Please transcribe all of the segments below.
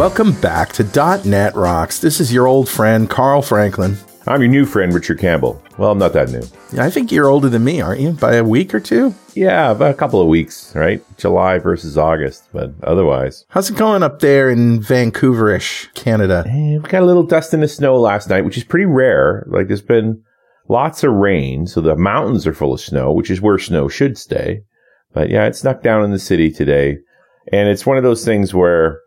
Welcome back to .NET Rocks. This is your old friend, Carl Franklin. I'm your new friend, Richard Campbell. Well, I'm not that new. I think you're older than me, aren't you? By a week or two? Yeah, about a couple of weeks, right? July versus August, but otherwise. How's it going up there in Vancouverish, Canada? Eh, we got a little dust in the snow last night, which is pretty rare. Like there's been lots of rain, so the mountains are full of snow, which is where snow should stay. But yeah, it snuck down in the city today. And it's one of those things where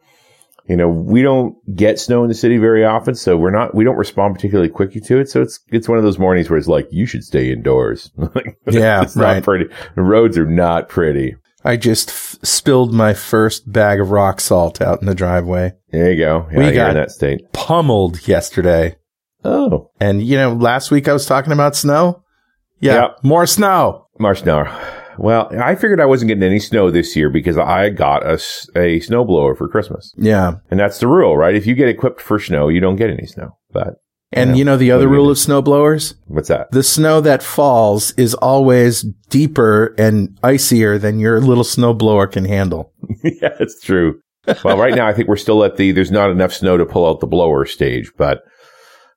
you know, we don't get snow in the city very often, so we're not, we don't respond particularly quickly to it. So it's, it's one of those mornings where it's like, you should stay indoors. yeah, it's right. not pretty. The roads are not pretty. I just f- spilled my first bag of rock salt out in the driveway. There you go. Yeah, We got- in that state. Pummeled yesterday. Oh, And, you know, last week I was talking about snow. Yeah, Yep. more snow. March now. Well, I figured I wasn't getting any snow this year because I got a, a snowblower for Christmas. Yeah. And that's the rule, right? If you get equipped for snow, you don't get any snow. But And Yeah. you know the other What do you rule of snowblowers? what's that? The snow that falls is always deeper and icier than your little snowblower can handle. yeah, it's true. Well, right now I think we're still at the there's not enough snow to pull out the blower stage, but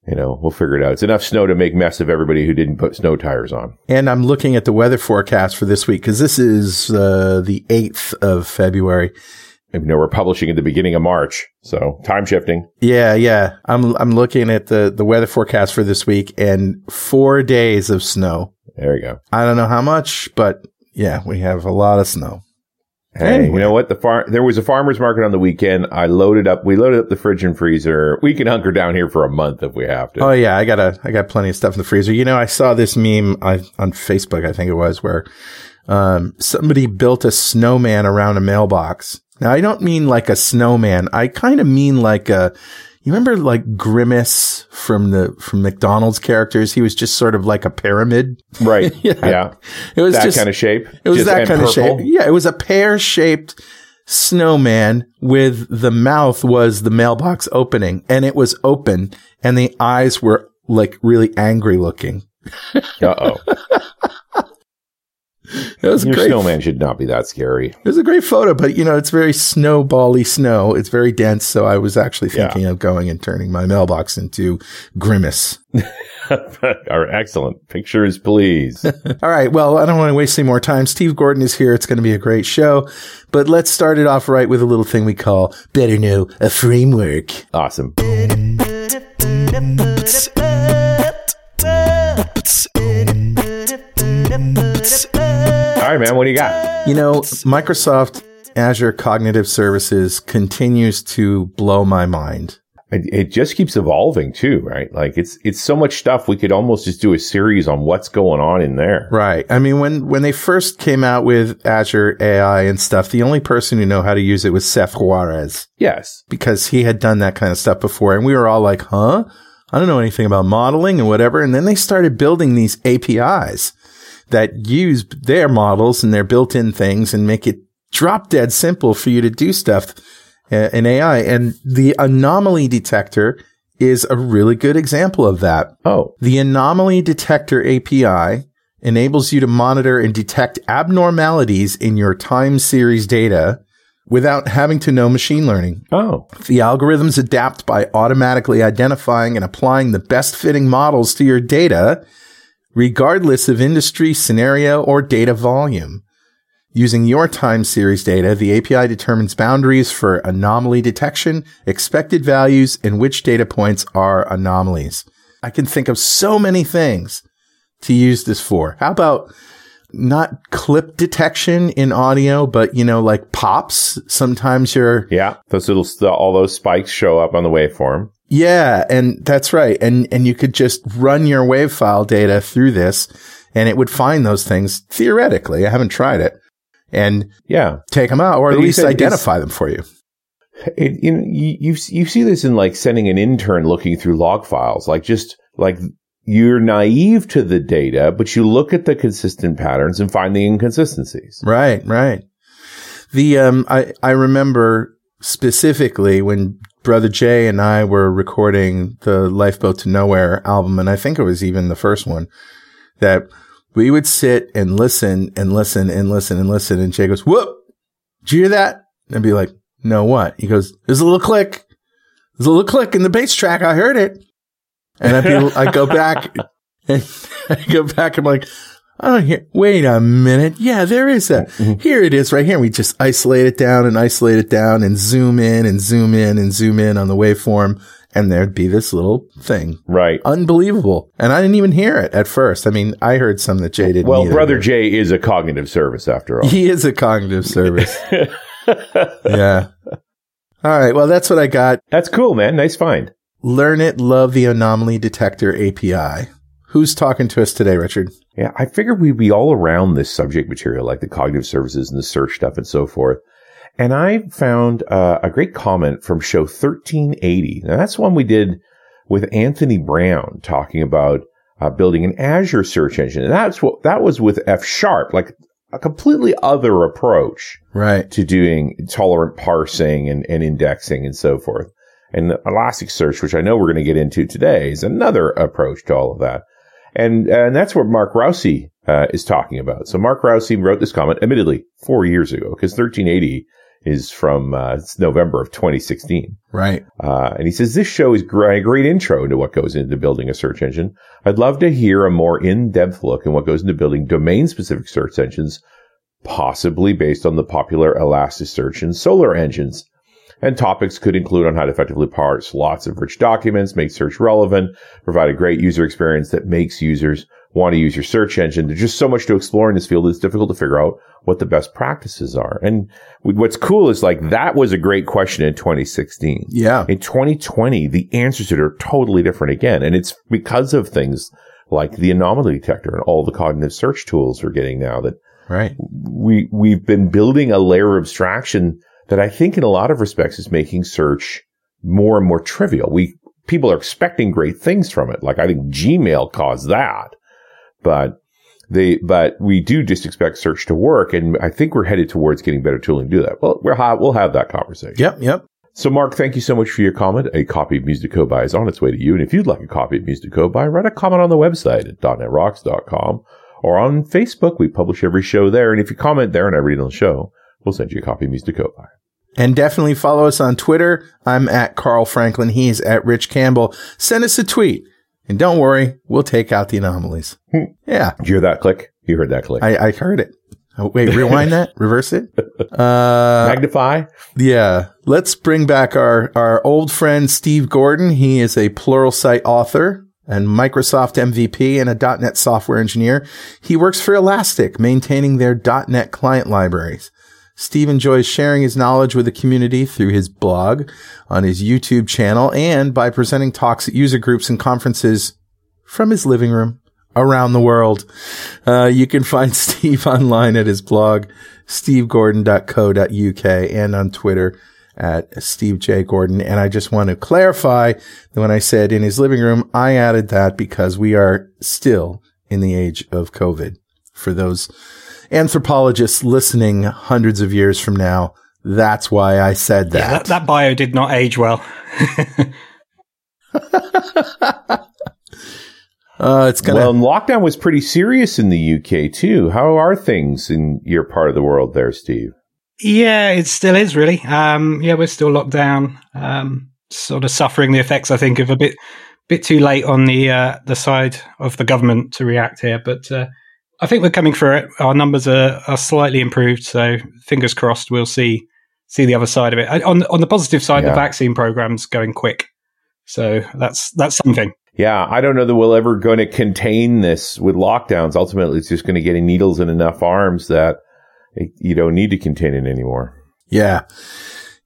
you know, we'll figure it out. It's enough snow to make mess of everybody who didn't put snow tires on. And I'm looking at the weather forecast for this week because this is uh, the 8th of February. And, you know, we're publishing at the beginning of March, so time shifting. Yeah, yeah. I'm I'm looking at the the weather forecast for this week and 4 days of snow. There you go. I don't know how much, but yeah, we have a lot of snow. Hey, Anyway. you know what? The farm there was a farmers market on the weekend. I loaded up. We loaded up the fridge and freezer. We can hunker down here for a month if we have to. Oh yeah, I got a I got plenty of stuff in the freezer. You know, I saw this meme I, on Facebook, I think it was, where um, somebody built a snowman around a mailbox. Now, I don't mean like a snowman. I kind of mean like a. You remember like Grimace from the from McDonald's characters? He was just sort of like a pyramid. right. Yeah. yeah. It was That just kind of shape. it was Just- that kind of shape. Yeah, it was a pear shaped snowman with the mouth was the mailbox opening and it was open and the eyes were like really angry looking. Uh oh. It was Your great. snowman should not be that scary. It was a great photo, but you know, it's very snowbally snow. It's very dense. So I was actually Yeah. thinking of going and turning my mailbox into Grimace. All right, excellent. Pictures, please. All right. Well, I don't want to waste any more time. Steve Gordon is here. It's going to be a great show, but let's start it off right with a little thing we call better know a framework. awesome. Right, man. What do you got? You know, Microsoft Azure Cognitive Services continues to blow my mind. It, it just keeps evolving too, right? Like it's it's so much stuff. We could almost just do a series on what's going on in there. Right. I mean, when, when they first came out with Azure AI and stuff, the only person who know how to use it was Seth Juarez Yes. because he had done that kind of stuff before. And we were all like, huh? I don't know anything about modeling and whatever. And then they started building these APIs that use their models and their built in things and make it drop dead simple for you to do stuff uh, in AI. And the anomaly detector is a really good example of that. Oh, The anomaly detector API enables you to monitor and detect abnormalities in your time series data without having to know machine learning. oh, The algorithms adapt by automatically identifying and applying the best fitting models to your data, regardless of industry, scenario, or data volume. Using your time series data, the API determines boundaries for anomaly detection, expected values, and which data points are anomalies. I can think of so many things to use this for. How about not clip detection in audio, but you know, like pops? Sometimes you're yeah. Those little all those spikes show up on the waveform. Yeah, and that's right. And and you could just run your wave file data through this and it would find those things theoretically. I haven't tried it. And Yeah. take them out or at But you least identify them for you. It, you, know, you you you see this in like sending an intern looking through log files, like just like you're naive to the data, but you look at the consistent patterns and find the inconsistencies. Right, right. The um I I remember specifically when brother Jay and I were recording the Lifeboat to Nowhere album and I think it was even the first one that we would sit and listen and listen and listen and listen and Jay goes, "Whoop. Did you hear that?" And I'd be like, "No, what?" He goes, "There's a little click." There's a little click in the bass track. I heard it. And I'd, be, I go back and I go back. I'm like, I don't hear, wait a minute. Yeah, there is a, Mm-hmm. here it is right here. We just isolate it down and isolate it down and zoom in and zoom in and zoom in on the waveform. And there'd be this little thing. Right. Unbelievable. And I didn't even hear it at first. I mean, I heard some that Jay didn't Well, either. Brother Jay is a cognitive service after all. He is a cognitive service. yeah. All right. Well, that's what I got. That's cool, man. Nice find. Learn it, love the anomaly detector API. Who's talking to us today, Richard? Yeah, I figured we'd be all around this subject material, like the cognitive services and the search stuff and so forth. And I found uh, a great comment from show 1380. Now, that's one we did with Anthony Brown talking about uh, building an Azure search engine. And that's what, that was with F sharp, like a completely other approach Right. to doing tolerant parsing and, and indexing and so forth. And Elasticsearch, which I know we're going to get into today, is another approach to all of that. And, and that's what Mark Rousey uh, is talking about. So Mark Rousey wrote this comment, admittedly, four years ago, because 1380 is from uh, it's November of 2016. Right. Uh, and he says, this show is a great intro into what goes into building a search engine. I'd love to hear a more in-depth look in what goes into building domain-specific search engines, possibly based on the popular Elasticsearch and Solr engines. And topics could include on how to effectively parse lots of rich documents, make search relevant, provide a great user experience that makes users want to use your search engine. There's just so much to explore in this field. It's difficult to figure out what the best practices are. And what's cool is like that was a great question in 2016. Yeah. In 2020, the answers to it are totally different again. And it's because of things like the anomaly detector and all the cognitive search tools we're getting now that Right. we, we've been building a layer of abstraction that I think in a lot of respects is making search more and more trivial. We, people are expecting great things from it. Like I think Gmail caused that, but they, but we do just expect search to work. And I think we're headed towards getting better tooling to do that. Well, we'll have, we'll have that conversation. Yep. Yep. So, Mark, thank you so much for your comment. A copy of Music to Code By is on its way to you. And if you'd like a copy of Music to Code By, write a comment on the website at dot .netrocks.com or on Facebook. We publish every show there. And if you comment there and I read it on the show, we'll send you a copy of Music to And definitely follow us on Twitter. I'm at Carl Franklin. He's at Rich Campbell. Send us a tweet. And don't worry, we'll take out the anomalies. yeah. Did you hear that click? You heard that click. I, I heard it. Oh, wait, rewind that, reverse it. Uh, Magnify. yeah. Let's bring back our, our old friend, Steve Gordon. He is a Pluralsight author and Microsoft MVP and a .NET software engineer. He works for Elastic, maintaining their .NET client libraries. Steve enjoys sharing his knowledge with the community through his blog, on his YouTube channel, and by presenting talks at user groups and conferences from his living room around the world. Uh, you can find Steve online at his blog, stevegordon.co.uk and on Twitter at Steve J. Gordon. And I just want to clarify that when I said in his living room, I added that because we are still in the age of COVID. For those anthropologists listening hundreds of years from now, that's why I said that. Yeah, that, that bio did not age well. Uh, it's gonna. Well, and lockdown was pretty serious in the UK too. How are things in your part of the world there, Steve? Yeah, it still is really. Um, yeah, we're still locked down. Um, sort of suffering the effects, I think, of a bit, bit too late on the uh, the side of the government to react here. But uh, I think we're coming through it. Our numbers are, are slightly improved, so fingers crossed we'll see see the other side of it. On on the positive side, Yeah. the vaccine program's going quick, so that's that's something. Yeah, I don't know that we're ever going to contain this with lockdowns. Ultimately, it's just going to get needles in enough arms that it- you don't need to contain it anymore. Yeah.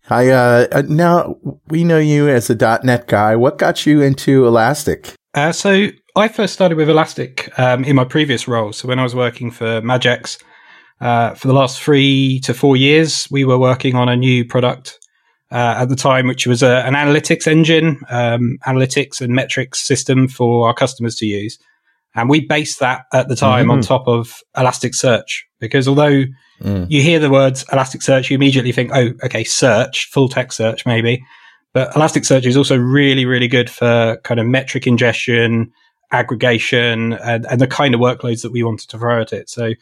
I, uh, uh, now we know you as a .NET guy. What got you into Elastic? Uh, so I first started with Elastic um, in my previous role. So when I was working for Madgex, uh, for the last three to four years, we were working on a new product uh, at the time, which was a, an analytics engine, um, analytics and metrics system for our customers to use. And we based that at the time on Mhm. top of Elasticsearch because although Mm. you hear the words Elasticsearch, you immediately think, oh, okay, search, full text search, maybe. But Elasticsearch is also really, really good for kind of metric ingestion, aggregation, and, and the kind of workloads that we wanted to throw at it. So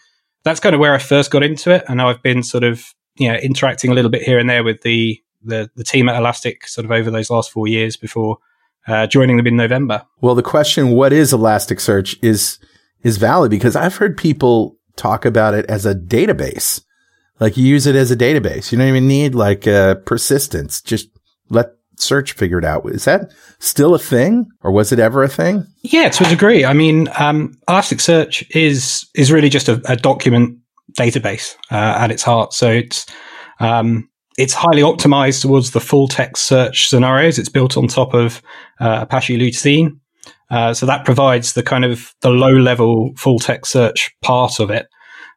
that's kind of where I first got into it. And now I've been sort of, you know, interacting a little bit here and there with the, the, the team at Elastic sort of over those last four years before uh, joining them in November. Well, the question, what is Elasticsearch is, is valid because I've heard people talk about it as a database. Like you use it as a database. You don't even need like uh, persistence. Just let search figured out. Is that still a thing or was it ever a thing? Yeah, to a degree. I mean, um, Elasticsearch is, is really just a, a document database uh, at its heart. So it's, um, it's highly optimized towards the full text search scenarios. It's built on top of uh, Apache Lucene. Uh, so that provides the kind of the low level full text search part of it.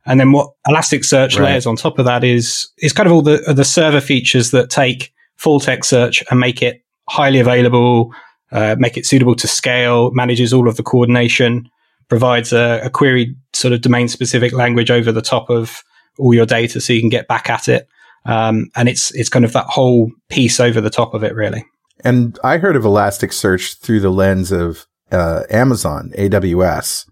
And then what Elasticsearch right. layers on top of that is, is kind of all the, the server features that take full text search and make it highly available, uh, make it suitable to scale, manages all of the coordination, provides a, a query sort of domain specific language over the top of all your data so you can get back at it. Um, and it's it's kind of that whole piece over the top of it, really. And I heard of Elasticsearch through the lens of uh, Amazon AWS.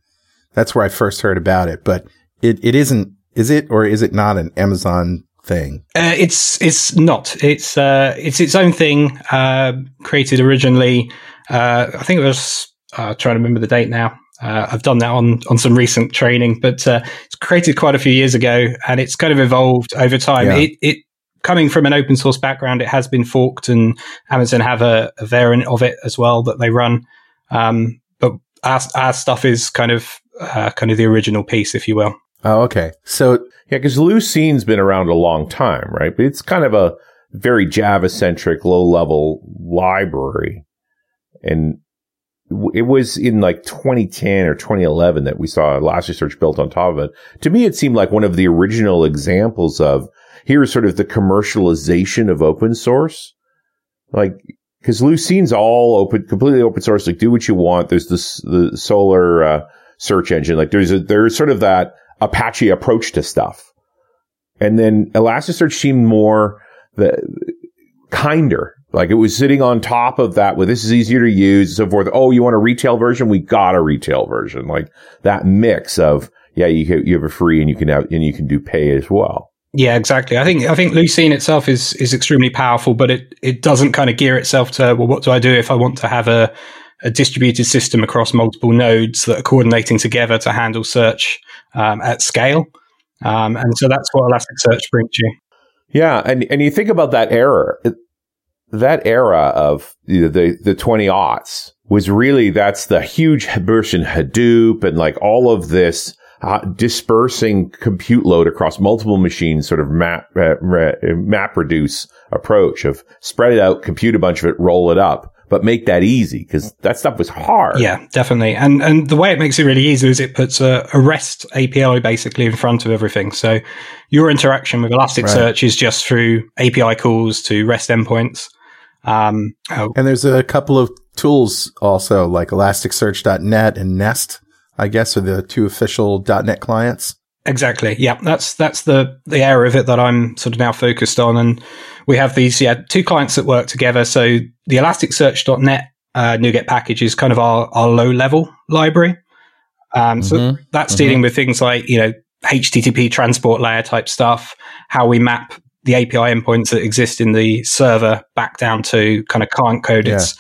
That's where I first heard about it. But it, it isn't. Is it or is it not an Amazon thing? Uh, it's it's not. It's uh, it's its own thing. Uh, created originally. Uh, I think it was. Uh, trying to remember the date now. Uh, I've done that on on some recent training, but uh, it's created quite a few years ago, and it's kind of evolved over time. Yeah. It, it coming from an open source background, it has been forked, and Amazon have a, a variant of it as well that they run. Um, but our, our stuff is kind of uh, kind of the original piece, if you will. Oh, okay. So yeah, because Lucene's been around a long time, right? But it's kind of a very Java centric, low level library, and it was in like 2010 or 2011 that we saw Elasticsearch built on top of it. To me, it seemed like one of the original examples of here's sort of the commercialization of open source. Like, cause Lucene's all open, completely open source. Like, do what you want. There's this, the Solr, uh, search engine. Like, there's a, there's sort of that Apache approach to stuff. And then Elasticsearch seemed more the kinder like it was sitting on top of that with this is easier to use and so forth. Oh, you want a retail version? We got a retail version. Like that mix of, yeah, you, you have a free and you can have, and you can do pay as well. Yeah, exactly. I think I think Lucene itself is is extremely powerful, but it it doesn't kind of gear itself to well, what do I do if I want to have a a distributed system across multiple nodes that are coordinating together to handle search um, at scale. Um, and so that's what Elasticsearch brings you. Yeah, and and you think about that error that era of the, the, 20 aughts was really, that's the huge burst in Hadoop and like all of this uh, dispersing compute load across multiple machines, sort of map, uh, map reduce approach of spread it out, compute a bunch of it, roll it up but make that easy because that stuff was hard. Yeah, definitely. And and the way it makes it really easy is it puts a, a REST API basically in front of everything. So your interaction with Elasticsearch right. is just through API calls to REST endpoints. Um, oh. And there's a couple of tools also like Elasticsearch.net and Nest, I guess, are the two official .NET clients. Exactly. Yeah, that's that's the the area of it that I'm sort of now focused on, and we have these yeah two clients that work together. So the Elasticsearch.net uh, NuGet package is kind of our our low level library. Um, so mm-hmm. that's mm-hmm. dealing with things like you know HTTP transport layer type stuff, how we map the API endpoints that exist in the server back down to kind of client code. Yeah. It's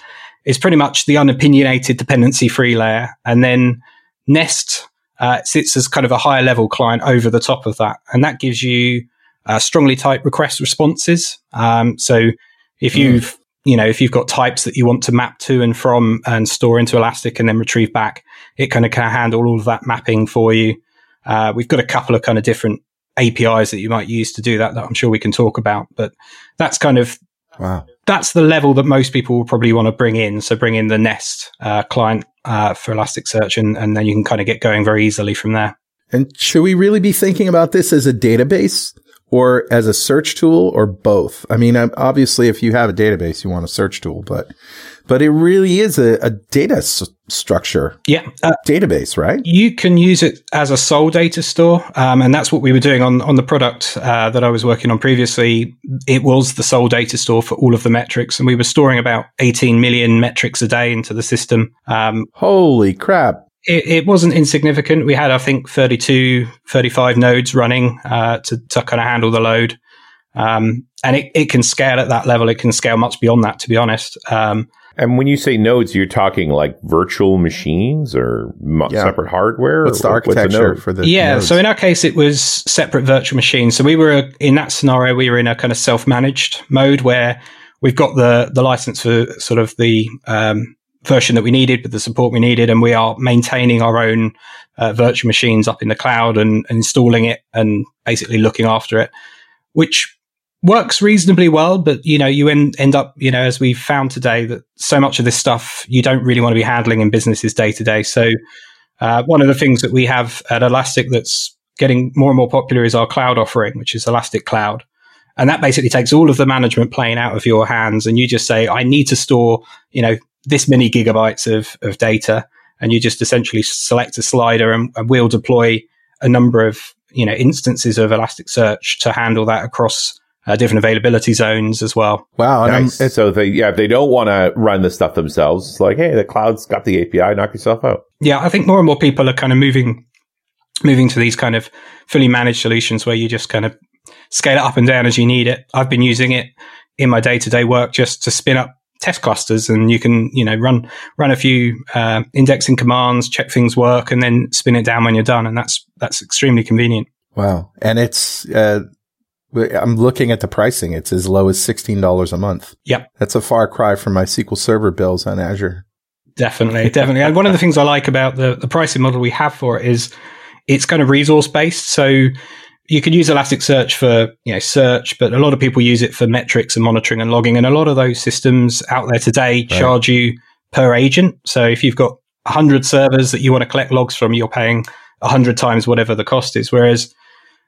it's pretty much the unopinionated dependency free layer, and then Nest uh, sits as kind of a higher level client over the top of that, and that gives you uh, strongly typed request responses. Um, so if mm. you've you know if you've got types that you want to map to and from and store into Elastic and then retrieve back, it kind of can handle all of that mapping for you. Uh, we've got a couple of kind of different APIs that you might use to do that that I'm sure we can talk about. But that's kind of wow. That's the level that most people will probably want to bring in. So bring in the Nest uh, client uh, for Elasticsearch, and, and then you can kind of get going very easily from there. And should we really be thinking about this as a database or as a search tool or both? I mean, obviously, if you have a database, you want a search tool, but but it really is a, a data s- structure. Yeah. Uh, database, right? You can use it as a sole data store. Um, and that's what we were doing on, on the product uh, that I was working on previously. It was the sole data store for all of the metrics. And we were storing about 18 million metrics a day into the system. Um, Holy crap. It, it, wasn't insignificant. We had, I think, 32, 35 nodes running uh, to, to kind of handle the load. Um, and it, it can scale at that level. It can scale much beyond that, to be honest. Um, and when you say nodes, you're talking like virtual machines or yeah. separate hardware. What's the architecture what's for the? Yeah, nodes? so in our case, it was separate virtual machines. So we were in that scenario. We were in a kind of self-managed mode where we've got the the license for sort of the um, version that we needed with the support we needed, and we are maintaining our own uh, virtual machines up in the cloud and, and installing it and basically looking after it, which works reasonably well, but you know, you end, end up, you know, as we've found today that so much of this stuff you don't really want to be handling in businesses day to day. So, uh, one of the things that we have at Elastic that's getting more and more popular is our cloud offering, which is Elastic Cloud. And that basically takes all of the management plane out of your hands. And you just say, I need to store, you know, this many gigabytes of, of data. And you just essentially select a slider and, and we'll deploy a number of, you know, instances of Elasticsearch to handle that across uh, different availability zones as well. Wow. Nice. so they, yeah, if they don't want to run the stuff themselves, it's like, hey, the cloud's got the API, knock yourself out. Yeah. I think more and more people are kind of moving, moving to these kind of fully managed solutions where you just kind of scale it up and down as you need it. I've been using it in my day to day work just to spin up test clusters and you can, you know, run, run a few, uh, indexing commands, check things work and then spin it down when you're done. And that's, that's extremely convenient. Wow. And it's, uh, I'm looking at the pricing. It's as low as $16 a month. Yep. That's a far cry from my SQL Server bills on Azure. Definitely, definitely. and one of the things I like about the, the pricing model we have for it is it's kind of resource based. So you can use Elasticsearch for you know search, but a lot of people use it for metrics and monitoring and logging. And a lot of those systems out there today right. charge you per agent. So if you've got 100 servers that you want to collect logs from, you're paying 100 times whatever the cost is. Whereas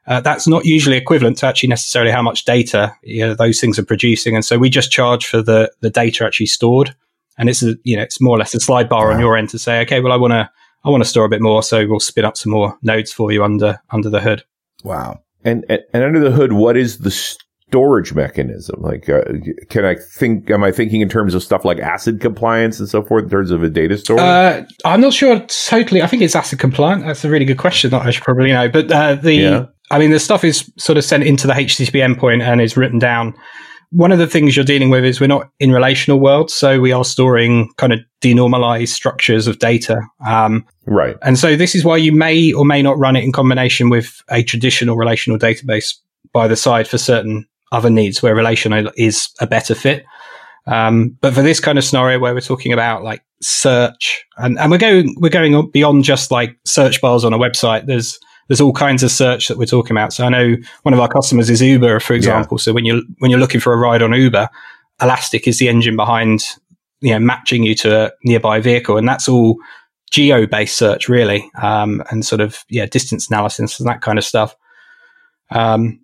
uh, that's not usually equivalent to actually necessarily how much data you know, those things are producing. And so we just charge for the, the data actually stored. And it's a, you know, it's more or less a slide bar wow. on your end to say, okay, well, I want to, I want to store a bit more. So we'll spin up some more nodes for you under, under the hood. Wow. And, and, and under the hood, what is the storage mechanism? Like, uh, can I think, am I thinking in terms of stuff like ACID compliance and so forth in terms of a data store? Uh, I'm not sure totally. I think it's ACID compliant. That's a really good question that I should probably know. But, uh, the, yeah. I mean, the stuff is sort of sent into the HTTP endpoint and is written down. One of the things you're dealing with is we're not in relational world, so we are storing kind of denormalized structures of data. Um, right. And so this is why you may or may not run it in combination with a traditional relational database by the side for certain other needs where relational is a better fit. Um, but for this kind of scenario where we're talking about like search and, and we're going, we're going beyond just like search bars on a website. There's, there's all kinds of search that we're talking about. So I know one of our customers is Uber, for example. Yeah. So when you when you're looking for a ride on Uber, Elastic is the engine behind you know matching you to a nearby vehicle, and that's all geo based search really, um, and sort of yeah distance analysis and that kind of stuff. Um,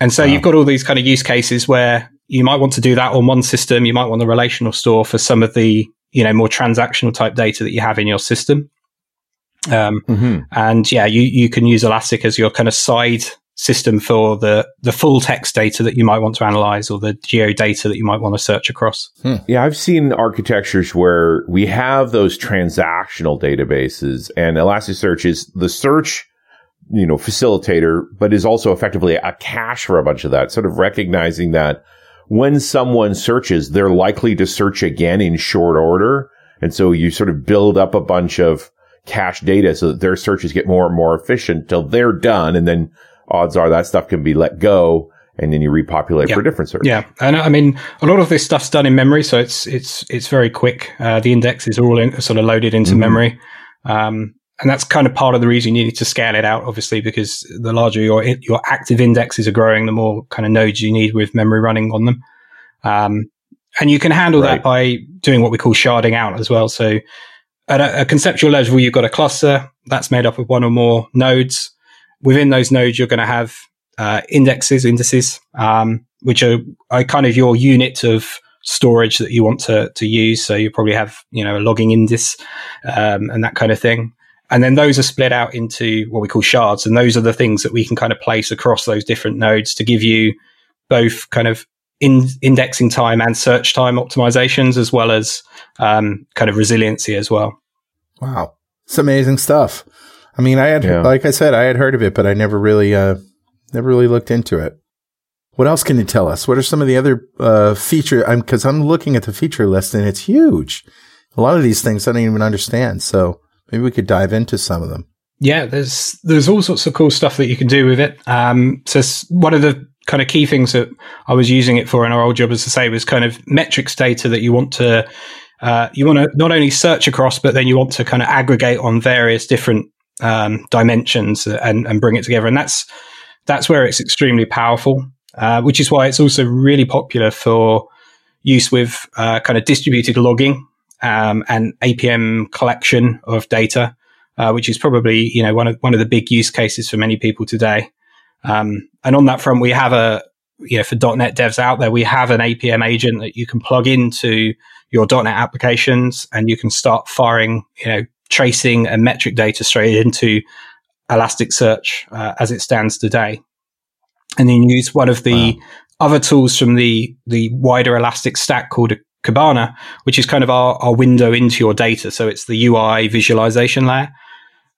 and so wow. you've got all these kind of use cases where you might want to do that on one system. You might want the relational store for some of the you know more transactional type data that you have in your system. Um, mm-hmm. And yeah, you, you can use Elastic as your kind of side system for the, the full text data that you might want to analyze or the geo data that you might want to search across. Hmm. Yeah, I've seen architectures where we have those transactional databases and Elasticsearch is the search you know, facilitator, but is also effectively a cache for a bunch of that, sort of recognizing that when someone searches, they're likely to search again in short order. And so you sort of build up a bunch of cache data so that their searches get more and more efficient till they're done. And then odds are that stuff can be let go and then you repopulate for a different search. Yeah, and I mean, a lot of this stuff's done in memory, so it's it's it's very quick. Uh, the indexes are all in, sort of loaded into mm-hmm. memory, um, and that's kind of part of the reason you need to scale it out, obviously, because the larger your your active indexes are growing, the more kind of nodes you need with memory running on them. Um, and you can handle right. that by doing what we call sharding out as well. So at a, a, conceptual level, you've got a cluster that's made up of one or more nodes. Within those nodes, you're going to have uh, indexes, indices, um, which are, are, kind of your unit of storage that you want to, to use. So you probably have, you know, a logging index um, and that kind of thing. And then those are split out into what we call shards. And those are the things that we can kind of place across those different nodes to give you both kind of in indexing time and search time optimizations, as well as um, kind of resiliency as well. Wow, it's amazing stuff. I mean, I had, yeah. like I said, I had heard of it, but I never really, uh, never really looked into it. What else can you tell us? What are some of the other uh, feature? Because I'm, because I'm looking at the feature list and it's huge. A lot of these things I don't even understand. So maybe we could dive into some of them. Yeah, there's there's all sorts of cool stuff that you can do with it. Um, so one of the kind of key things that I was using it for in our old job, as I say, was kind of metrics data that you want to uh, you want to not only search across, but then you want to kind of aggregate on various different um, dimensions and, and bring it together. And that's that's where it's extremely powerful. Uh, which is why it's also really popular for use with uh, kind of distributed logging um, and APM collection of data, uh, which is probably you know one of one of the big use cases for many people today. Um, and on that front, we have a you know for .NET devs out there, we have an APM agent that you can plug into your .NET applications, and you can start firing you know tracing and metric data straight into Elasticsearch uh, as it stands today and then use one of the wow. other tools from the the wider Elastic stack called Kibana, which is kind of our, our window into your data. So it's the UI visualization layer,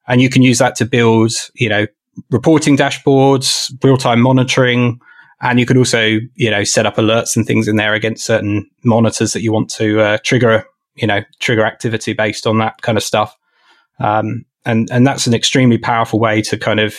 and you can use that to build, you know, reporting dashboards, real time monitoring, and you could also, you know, set up alerts and things in there against certain monitors that you want to uh, trigger, you know, trigger activity based on that kind of stuff. Um, and and that's an extremely powerful way to kind of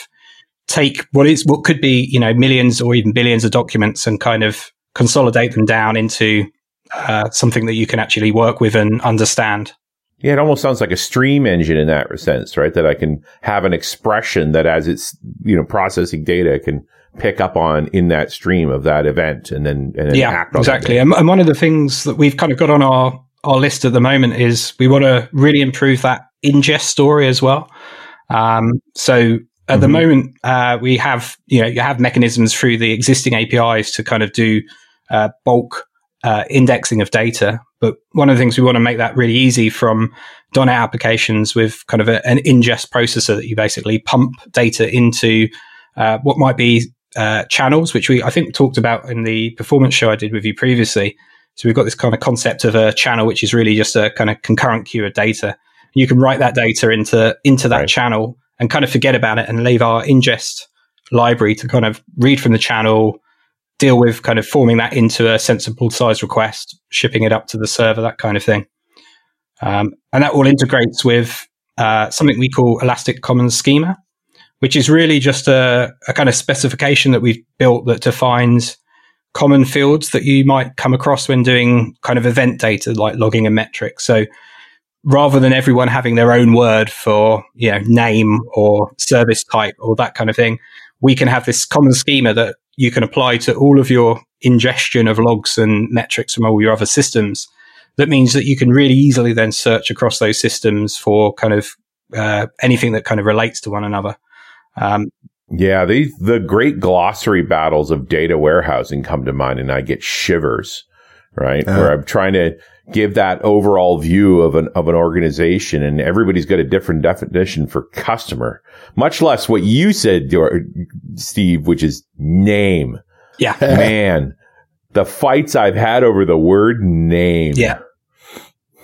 take what is what could be you know millions or even billions of documents and kind of consolidate them down into uh, something that you can actually work with and understand. Yeah, it almost sounds like a stream engine in that sense, right? That I can have an expression that as it's, you know, processing data can pick up on in that stream of that event and then, and then yeah, exactly. And, and one of the things that we've kind of got on our, our list at the moment is we want to really improve that ingest story as well. Um, so at mm-hmm. the moment, uh, we have you know you have mechanisms through the existing APIs to kind of do uh, bulk uh, indexing of data. But one of the things we want to make that really easy from .NET applications with kind of a, an ingest processor that you basically pump data into uh, what might be uh, channels, which we I think talked about in the performance show I did with you previously. So we've got this kind of concept of a channel, which is really just a kind of concurrent queue of data. You can write that data into into that right. channel and kind of forget about it and leave our ingest library to kind of read from the channel, deal with kind of forming that into a sensible size request, shipping it up to the server, that kind of thing. Um, and that all integrates with uh, something we call Elastic Commons Schema, which is really just a, a, kind of specification that we've built that defines common fields that you might come across when doing kind of event data like logging and metrics. So rather than everyone having their own word for you know name or service type or that kind of thing we can have this common schema that you can apply to all of your ingestion of logs and metrics from all your other systems. That means that you can really easily then search across those systems for kind of uh, anything that kind of relates to one another. Um, yeah, the the great glossary battles of data warehousing come to mind, and I get shivers. Right, uh, where I'm trying to give that overall view of an of an organization and everybody's got a different definition for customer much less what you said steve which is name. Yeah. Man the fights i've had over the word name. Yeah.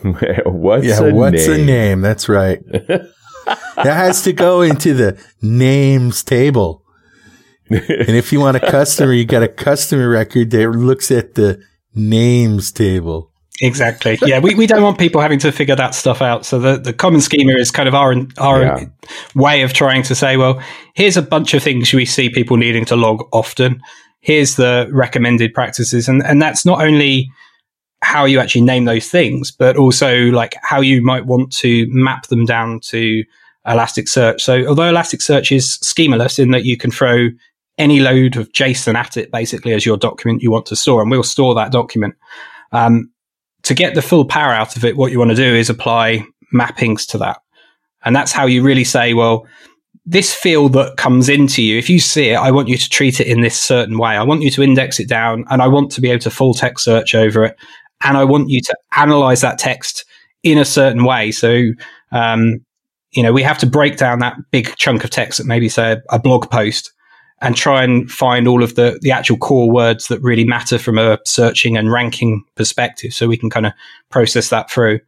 What's yeah, a what's name? a name? That's right. That has to go into the names table. And if you want a customer you got a customer record that looks at the names table Exactly. Yeah, we, we don't want people having to figure that stuff out. So the, the common schema is kind of our our yeah. way of trying to say, well, here's a bunch of things we see people needing to log often. Here's the recommended practices, and and that's not only how you actually name those things, but also like how you might want to map them down to Elasticsearch. So although Elasticsearch is schemaless in that you can throw any load of JSON at it basically as your document you want to store, and we'll store that document. Um, to get the full power out of it, what you want to do is apply mappings to that. And that's how you really say, well, this field that comes into you, if you see it, I want you to treat it in this certain way. I want you to index it down and I want to be able to full text search over it. And I want you to analyze that text in a certain way. So, um, you know, we have to break down that big chunk of text that maybe say a blog post and try and find all of the, the actual core words that really matter from a searching and ranking perspective. So we can kind of process that through.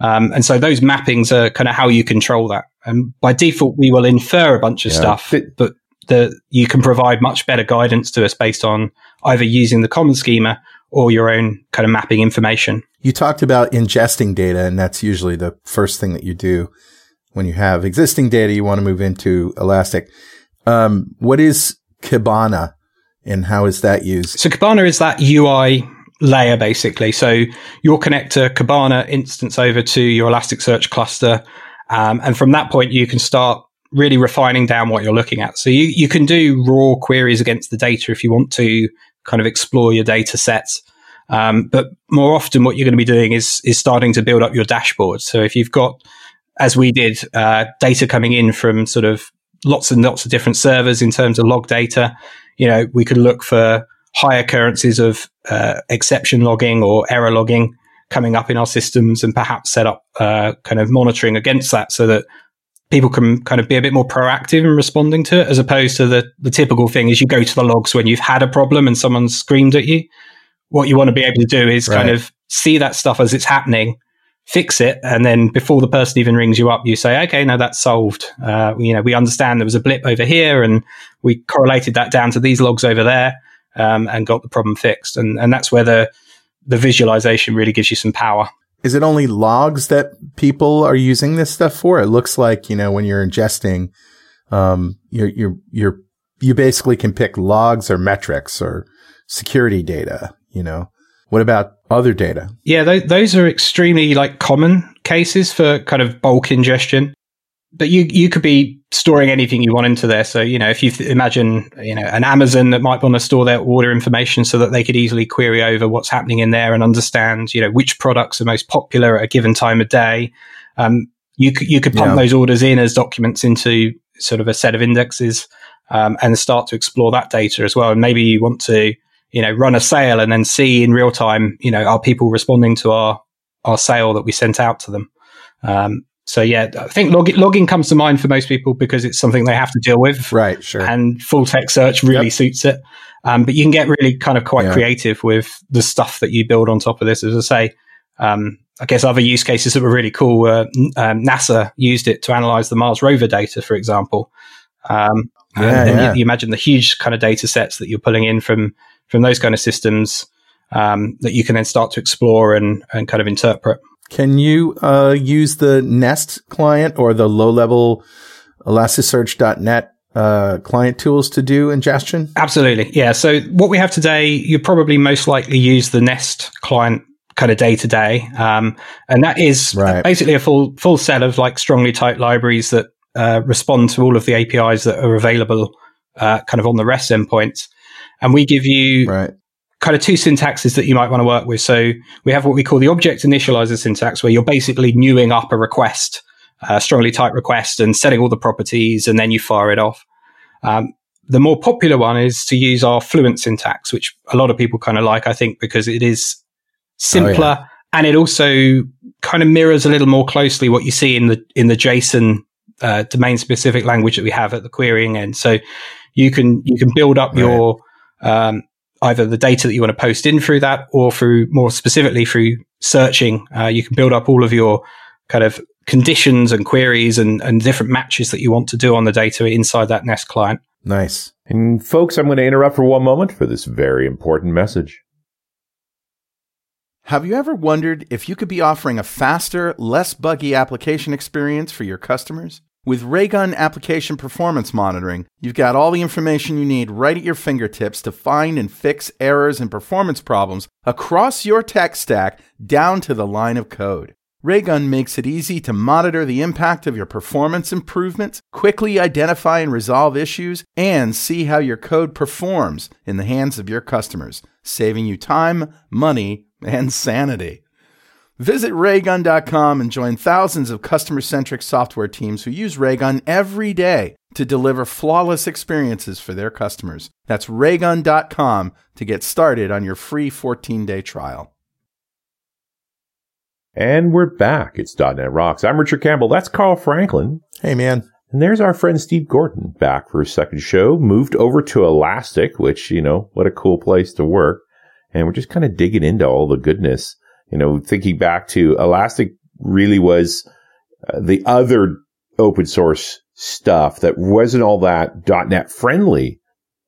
Um, and so those mappings are kind of how you control that. And by default, we will infer a bunch of yeah. stuff, but that you can provide much better guidance to us based on either using the common schema or your own kind of mapping information. You talked about ingesting data, and that's usually the first thing that you do when you have existing data you want to move into Elastic. Um, what is Kibana and how is that used? So Kibana is that UI layer basically. So you'll connect a Kibana instance over to your Elasticsearch cluster. Um, and from that point, you can start really refining down what you're looking at. So you, you can do raw queries against the data if you want to kind of explore your data sets. Um, but more often, what you're going to be doing is is starting to build up your dashboard. So if you've got, as we did, uh, data coming in from sort of lots and lots of different servers in terms of log data, you know, we could look for high occurrences of uh, exception logging or error logging coming up in our systems, and perhaps set up uh, kind of monitoring against that, so that people can kind of be a bit more proactive in responding to it, as opposed to the the typical thing is you go to the logs when you've had a problem and someone screamed at you what you want to be able to do is right. kind of see that stuff as it's happening, fix it, and then before the person even rings you up, you say, "Okay, now that's solved. Uh, you know, we understand there was a blip over here, and we correlated that down to these logs over there, um, and got the problem fixed." And and that's where the the visualization really gives you some power. Is it only logs that people are using this stuff for? It looks like you know when you're ingesting, um, you're you're you're you basically can pick logs or metrics or security data you know, what about other data? Yeah, th- those are extremely like common cases for kind of bulk ingestion. But you you could be storing anything you want into there. So you know, if you th- imagine you know an Amazon that might want to store their order information so that they could easily query over what's happening in there and understand you know which products are most popular at a given time of day. Um, you could you could pump yeah. those orders in as documents into sort of a set of indexes um, and start to explore that data as well. And maybe you want to you know, run a sale and then see in real time, you know, are people responding to our our sale that we sent out to them? Um, so yeah, I think log- logging comes to mind for most people because it's something they have to deal with. Right, sure. And full text search really yep. suits it. Um, but you can get really kind of quite yeah. creative with the stuff that you build on top of this. As I say, um, I guess other use cases that were really cool. were um, NASA used it to analyze the Mars rover data, for example. Um, yeah, and yeah. You, you, imagine the huge kind of data sets that you're pulling in from from those kind of systems um, that you can then start to explore and, and kind of interpret. Can you uh, use the Nest client or the low level Elasticsearch.net uh, client tools to do ingestion? Absolutely. Yeah. So what we have today, you probably most likely use the Nest client kind of day to day. Um, and that is right. basically a full, full set of like strongly typed libraries that uh, respond to all of the APIs that are available uh, kind of on the REST endpoints. And we give you right. kind of two syntaxes that you might want to work with. So we have what we call the object initializer syntax, where you're basically newing up a request, a strongly typed request, and setting all the properties, and then you fire it off. Um, the more popular one is to use our fluent syntax, which a lot of people kind of like, I think, because it is simpler oh, yeah. and it also kind of mirrors a little more closely what you see in the in the JSON uh, domain specific language that we have at the querying end. So you can you can build up right. your um, either the data that you want to post in through that or through more specifically through searching. Uh, you can build up all of your kind of conditions and queries and, and different matches that you want to do on the data inside that Nest client. Nice. And folks, I'm going to interrupt for one moment for this very important message. Have you ever wondered if you could be offering a faster, less buggy application experience for your customers? With Raygun Application Performance Monitoring, you've got all the information you need right at your fingertips to find and fix errors and performance problems across your tech stack down to the line of code. Raygun makes it easy to monitor the impact of your performance improvements, quickly identify and resolve issues, and see how your code performs in the hands of your customers, saving you time, money, and sanity. Visit raygun.com and join thousands of customer centric software teams who use Raygun every day to deliver flawless experiences for their customers. That's raygun.com to get started on your free 14 day trial. And we're back. It's .NET Rocks. I'm Richard Campbell. That's Carl Franklin. Hey, man. And there's our friend Steve Gordon back for a second show. Moved over to Elastic, which, you know, what a cool place to work. And we're just kind of digging into all the goodness you know, thinking back to Elastic really was uh, the other open source stuff that wasn't all that .NET friendly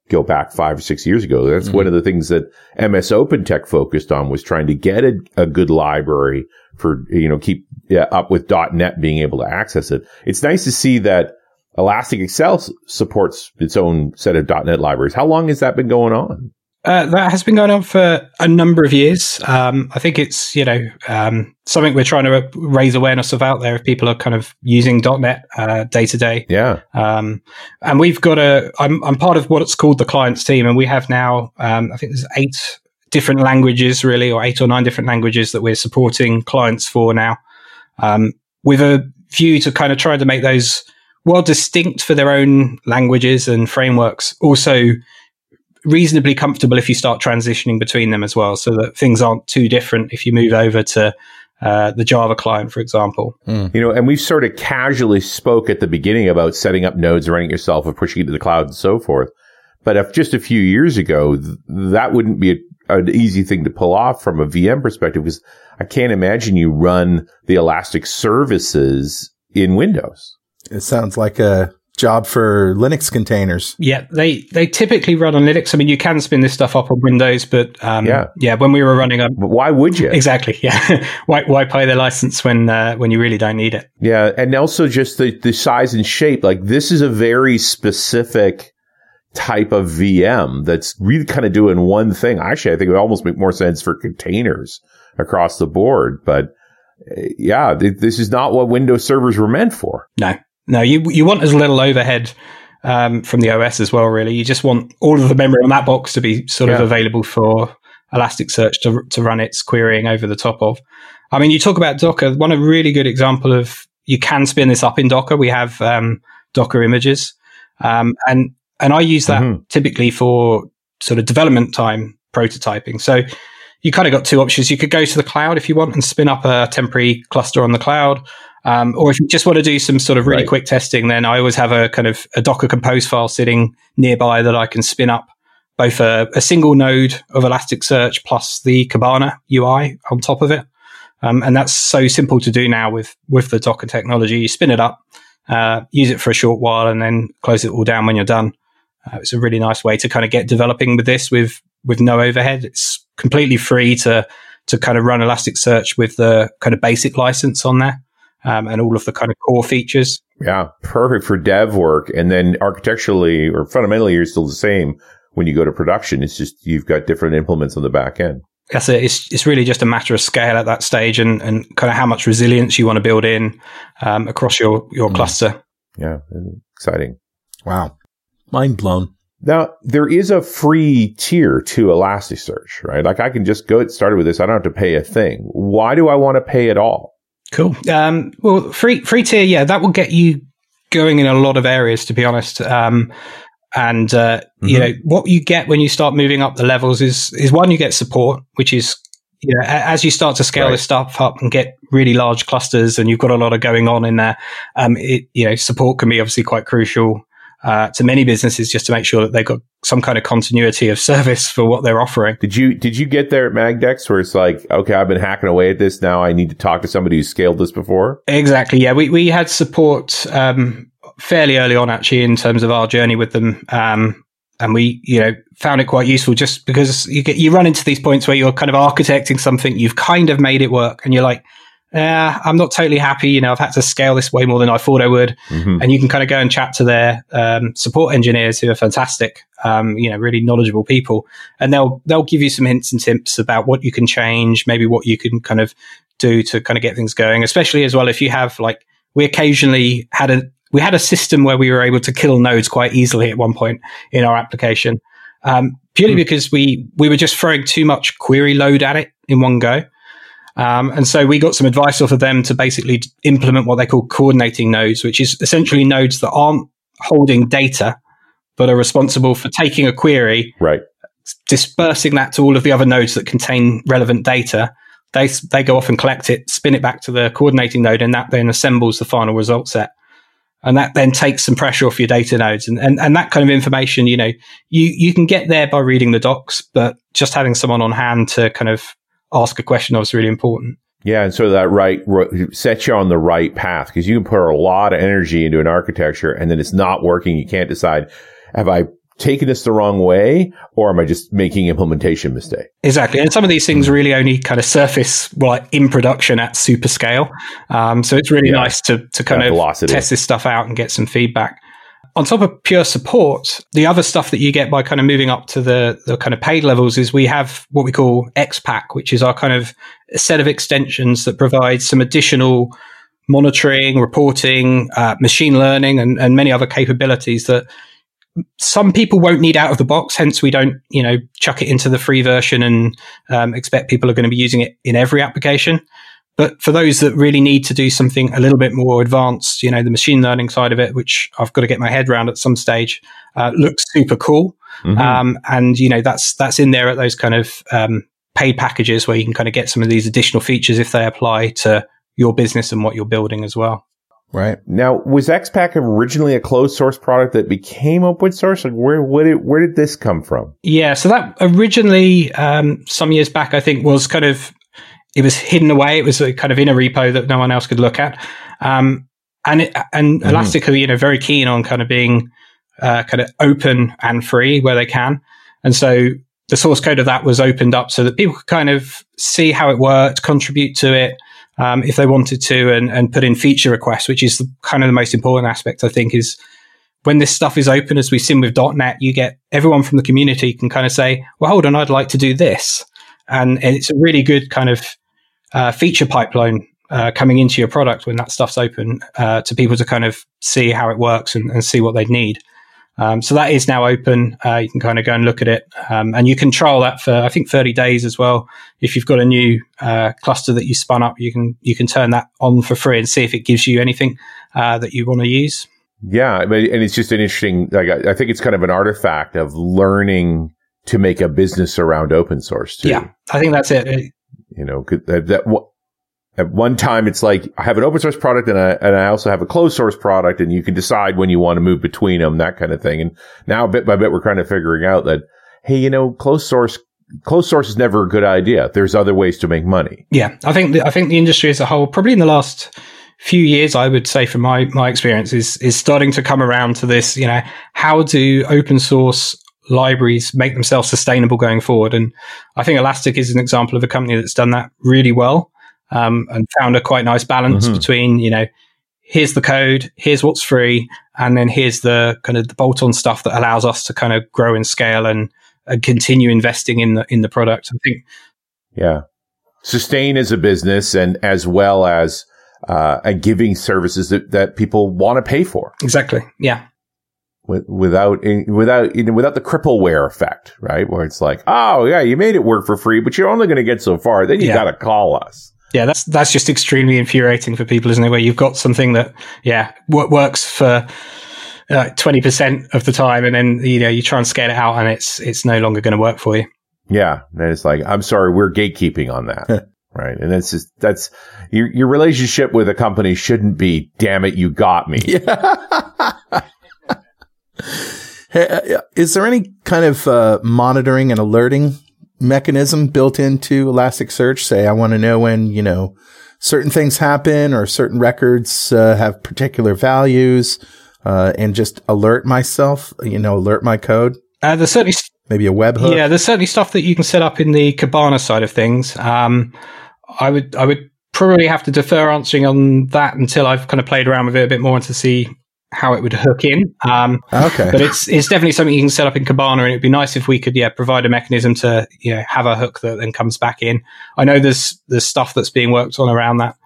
go back five or six years ago. That's mm-hmm. one of the things that MS Open Tech focused on was trying to get a, a good library for, you know, keep yeah, up with dot .NET being able to access it. It's nice to see that Elastic Excel supports its own set of .NET libraries. How long has that been going on? Uh, that has been going on for a number of years. Um, I think it's you know um, something we're trying to raise awareness of out there if people are kind of using .NET day to day. Yeah. Um, and we've got a. I'm I'm part of what's called the clients team, and we have now um, I think there's eight different languages really, or eight or nine different languages that we're supporting clients for now, um, with a view to kind of trying to make those well distinct for their own languages and frameworks. Also reasonably comfortable if you start transitioning between them as well, so that things aren't too different if you move over to uh, the Java client, for example. Mm. You know, and we've sort of casually spoke at the beginning about setting up nodes, running it yourself, and pushing it to the cloud, and so forth. But if just a few years ago, th- that wouldn't be a, an easy thing to pull off from a VM perspective, because I can't imagine you run the Elastic services in Windows. It sounds like a job for Linux containers. Yeah, they they typically run on Linux. I mean, you can spin this stuff up on Windows, but um, yeah, yeah. When we were running a, but why would you? Exactly. Yeah. why why pay the license when uh, when you really don't need it? Yeah, and also just the the size and shape. Like this is a very specific type of VM that's really kind of doing one thing. Actually, I think it would almost make more sense for containers across the board, but. Uh, yeah, this is not what Windows servers were meant for. No, no, you you want as little overhead um, from the OS as well. Really, you just want all of the memory on that box to be sort yeah. of available for Elasticsearch to to run its querying over the top of. I mean, you talk about Docker. One a really good example of you can spin this up in Docker. We have um, Docker images, um, and and I use that mm-hmm. typically for sort of development time prototyping. So you kind of got two options. You could go to the cloud if you want and spin up a temporary cluster on the cloud, um, or if you just want to do some sort of really right. quick testing, then I always have a kind of a Docker Compose file sitting nearby that I can spin up both a, a single node of Elasticsearch plus the Kibana UI on top of it. Um, and that's so simple to do now with, with the Docker technology. You spin it up, uh, use it for a short while and then close it all down when you're done. Uh, it's a really nice way to kind of get developing with this with, with no overhead. It's completely free to, to kind of run Elasticsearch with the kind of basic license on there um, and all of the kind of core features. Yeah, perfect for dev work. And then architecturally or fundamentally, you're still the same when you go to production. It's just you've got different implements on the back end. That's it. It's, it's really just a matter of scale at that stage and, and kind of how much resilience you want to build in um, across your, your mm. cluster. Yeah, exciting. Wow. Mind blown. Now, there is a free tier to Elasticsearch, right? Like I can just go get started with this. I don't have to pay a thing. Why do I want to pay at all? Cool. Um, well, free free tier, yeah, that will get you going in a lot of areas, to be honest. Um, and uh, mm-hmm. you know what you get when you start moving up the levels is is one you get support, which is you know as you start to scale right. this stuff up and get really large clusters, and you've got a lot of going on in there. Um, it, you know, support can be obviously quite crucial uh, to many businesses just to make sure that they've got some kind of continuity of service for what they're offering. Did you did you get there at Madgex where it's like, okay, I've been hacking away at this now. I need to talk to somebody who's scaled this before. Exactly. Yeah, we we had support um, fairly early on actually in terms of our journey with them. Um, and we, you know, found it quite useful just because you get you run into these points where you're kind of architecting something, you've kind of made it work, and you're like, yeah, I'm not totally happy. You know, I've had to scale this way more than I thought I would. Mm-hmm. And you can kind of go and chat to their um, support engineers who are fantastic, um, you know, really knowledgeable people, and they'll they'll give you some hints and tips about what you can change, maybe what you can kind of do to kind of get things going. Especially as well if you have like we occasionally had a we had a system where we were able to kill nodes quite easily at one point in our application, um, purely mm. because we we were just throwing too much query load at it in one go. Um, and so we got some advice off of them to basically implement what they call coordinating nodes, which is essentially nodes that aren't holding data, but are responsible for taking a query, right, dispersing that to all of the other nodes that contain relevant data. They they go off and collect it, spin it back to the coordinating node, and that then assembles the final result set. And that then takes some pressure off your data nodes, and, and and that kind of information, you know, you you can get there by reading the docs, but just having someone on hand to kind of ask a question that was really important. Yeah, and so that right sets you on the right path because you can put a lot of energy into an architecture and then it's not working. You can't decide, have I taken this the wrong way or am I just making implementation mistake? Exactly. And some of these things really only kind of surface like in production at super scale. Um, so it's really yeah. nice to, to kind of velocity. test this stuff out and get some feedback. On top of pure support, the other stuff that you get by kind of moving up to the, the kind of paid levels is we have what we call XPack, which is our kind of set of extensions that provide some additional monitoring, reporting, uh, machine learning, and, and many other capabilities that some people won't need out of the box. Hence, we don't, you know, chuck it into the free version and um, expect people are going to be using it in every application. But for those that really need to do something a little bit more advanced, you know, the machine learning side of it, which I've got to get my head around at some stage, uh, looks super cool. Mm-hmm. Um, and you know, that's that's in there at those kind of um, paid packages where you can kind of get some of these additional features if they apply to your business and what you're building as well. Right. Now, was XPack originally a closed source product that became open source? Like where, where did, where did this come from? Yeah. So that originally, um, some years back, I think was kind of, it was hidden away. It was kind of in a repo that no one else could look at. Um, and, it, and mm-hmm. Elastic are, you know, very keen on kind of being, uh, kind of open and free where they can. And so the source code of that was opened up so that people could kind of see how it worked, contribute to it, um, if they wanted to and, and put in feature requests, which is the, kind of the most important aspect, I think, is when this stuff is open, as we've seen with .NET, you get everyone from the community can kind of say, well, hold on, I'd like to do this. And, it's a really good kind of uh, feature pipeline uh, coming into your product when that stuff's open uh, to people to kind of see how it works and, and see what they'd need. Um, so that is now open. Uh, you can kind of go and look at it, um, and you can trial that for I think 30 days as well. If you've got a new uh, cluster that you spun up, you can you can turn that on for free and see if it gives you anything uh, that you want to use. Yeah, and it's just an interesting. Like I think it's kind of an artifact of learning to make a business around open source too. Yeah, I think that's it. You know, that, that at one time it's like I have an open source product and I, and I also have a closed source product and you can decide when you want to move between them, that kind of thing. And now bit by bit, we're kind of figuring out that, hey, you know, closed source, closed source is never a good idea. There's other ways to make money. Yeah. I think, the, I think the industry as a whole, probably in the last few years, I would say from my, my experience is, is starting to come around to this, you know, how do open source libraries make themselves sustainable going forward? And I think Elastic is an example of a company that's done that really well um, and found a quite nice balance mm-hmm. between, you know, here's the code, here's what's free, and then here's the kind of the bolt on stuff that allows us to kind of grow and scale and, and continue investing in the in the product. I think. Yeah. Sustain as a business and as well as uh, giving services that, that people want to pay for. Exactly. Yeah without without you know, without the crippleware effect, right? Where it's like, oh yeah, you made it work for free, but you're only going to get so far. Then you yeah. got to call us. Yeah, that's that's just extremely infuriating for people, isn't it? Where you've got something that, yeah, works for uh, twenty uh, percent of the time, and then you know you try and scale it out, and it's it's no longer going to work for you. Yeah, and it's like, I'm sorry, we're gatekeeping on that, right? And that's just that's your your relationship with a company shouldn't be, damn it, you got me. Yeah. hey, uh, is there any kind of uh, monitoring and alerting mechanism built into Elasticsearch. Say, I want to know when, you know, certain things happen or certain records uh, have particular values, uh, and just alert myself, you know, alert my code. Uh, there's certainly maybe a webhook. Yeah, there's certainly stuff that you can set up in the Kibana side of things. Um, I would, I would probably have to defer answering on that until I've kind of played around with it a bit more and to see how it would hook in. Um, okay, but it's it's definitely something you can set up in Kibana, and it'd be nice if we could yeah provide a mechanism to you know have a hook that then comes back in. I know there's there's stuff that's being worked on around that.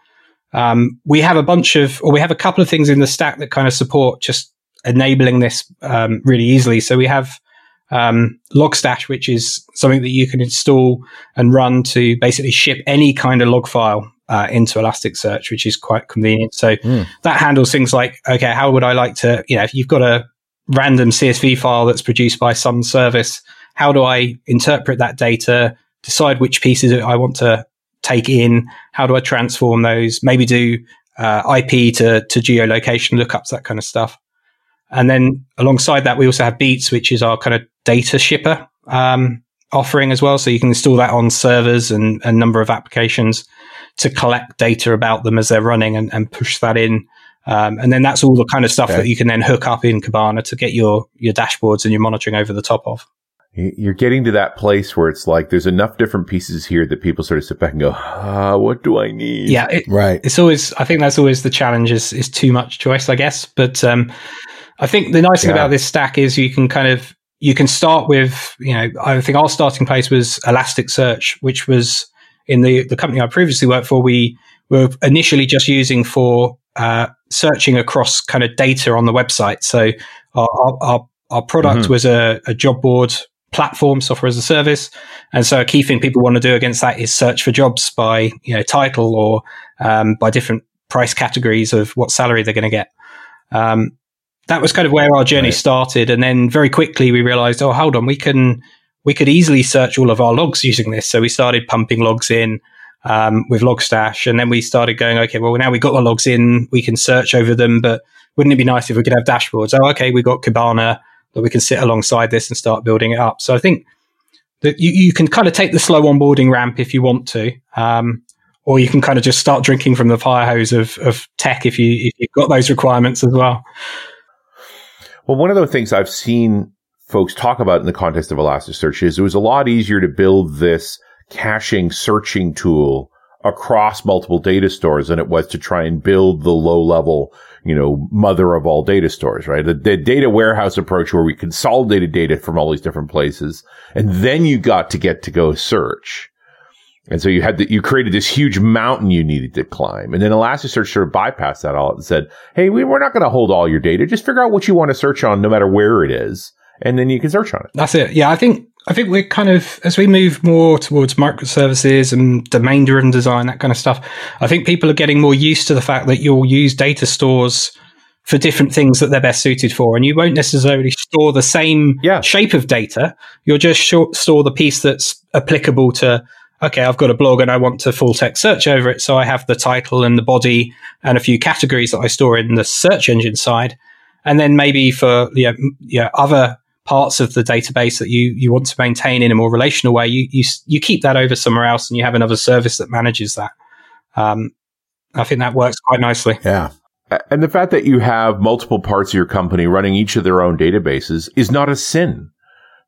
Um, we have a bunch of, or we have a couple of things in the stack that kind of support just enabling this um, really easily. So we have um, Logstash, which is something that you can install and run to basically ship any kind of log file uh, into Elasticsearch, which is quite convenient. So mm. that handles things like, okay, how would I like to, you know, if you've got a random CSV file that's produced by some service, how do I interpret that data, decide which pieces I want to take in, how do I transform those, maybe do uh, IP to, to geolocation lookups, that kind of stuff. And then alongside that, we also have Beats, which is our kind of data shipper um, offering as well. So you can install that on servers and a number of applications to collect data about them as they're running and, and push that in. Um, and then that's all the kind of stuff okay. that you can then hook up in Kibana to get your your dashboards and your monitoring over the top of. You're getting to that place where it's like there's enough different pieces here that people sort of sit back and go, ah, what do I need? Yeah, it, right. It's always I think that's always the challenge is is too much choice, I guess. But um, I think the nice thing yeah. about this stack is you can kind of you can start with you know I think our starting place was Elasticsearch, which was in the the company I previously worked for. We were initially just using for uh, searching across kind of data on the website. So our our, our product mm-hmm. was a, a job board platform, software as a service. And so a key thing people want to do against that is search for jobs by, you know, title or um, by different price categories of what salary they're going to get. Um, that was kind of where our journey right. started. And then very quickly we realized, oh, hold on, we can, we could easily search all of our logs using this. So we started pumping logs in um, with Logstash. And then we started going, okay, well, now we got the logs in, we can search over them, but wouldn't it be nice if we could have dashboards? Oh, okay, we got Kibana that we can sit alongside this and start building it up. So I think that you, you can kind of take the slow onboarding ramp if you want to. Um, or you can kind of just start drinking from the fire hose of, of tech if you if you've got those requirements as well. Well, one of the things I've seen folks talk about in the context of Elasticsearch is it was a lot easier to build this caching searching tool across multiple data stores than it was to try and build the low level you know, mother of all data stores, right? The, the, data warehouse approach where we consolidated data from all these different places. And then you got to get to go search. And so you had that, you created this huge mountain you needed to climb. And then Elasticsearch sort of bypassed that all and said, Hey, we, we're not going to hold all your data. Just figure out what you want to search on no matter where it is. And then you can search on it. That's it. Yeah. I think I think we're kind of as we move more towards microservices and domain driven design, that kind of stuff. I think people are getting more used to the fact that you'll use data stores for different things that they're best suited for, and you won't necessarily store the same yeah. shape of data. You'll just store the piece that's applicable to. Okay, I've got a blog and I want to full text search over it, so I have the title and the body and a few categories that I store in the search engine side, and then maybe for you know, you know, other parts of the database that you you want to maintain in a more relational way, you you you keep that over somewhere else, and you have another service that manages that. Um, I think that works quite nicely. Yeah. And the fact that you have multiple parts of your company running each of their own databases is not a sin,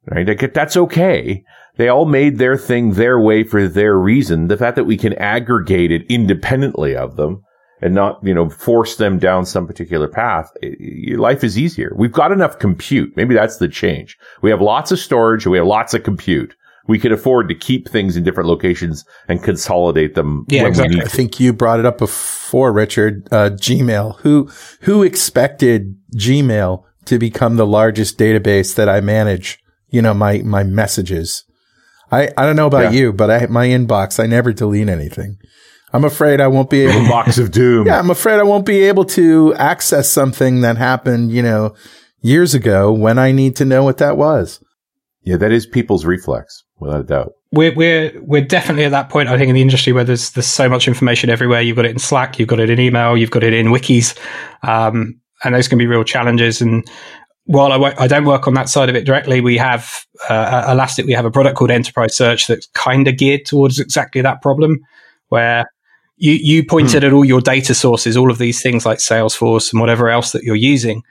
right? That's okay. They all made their thing their way for their reason. The fact that we can aggregate it independently of them and not, you know, force them down some particular path, your life is easier. We've got enough compute. Maybe that's the change. We have lots of storage and we have lots of compute. We can afford to keep things in different locations and consolidate them. Yeah, exactly. I think you brought it up before, Richard. Uh, Gmail. Who who expected Gmail to become the largest database that I manage? You know, my my messages. I I don't know about yeah. you, but I my inbox. I never delete anything. I'm afraid I won't be able. Box of doom. Yeah, I'm afraid I won't be able to access something that happened, you know, years ago when I need to know what that was. Yeah, that is people's reflex, without a doubt. We're we're we're definitely at that point. I think in the industry where there's there's so much information everywhere. You've got it in Slack, you've got it in email, you've got it in wikis, um, and those can be real challenges. And while I w- I don't work on that side of it directly, we have uh, Elastic. We have a product called Enterprise Search that's kind of geared towards exactly that problem, where you you pointed hmm. at all your data sources, all of these things like Salesforce and whatever else that you're using,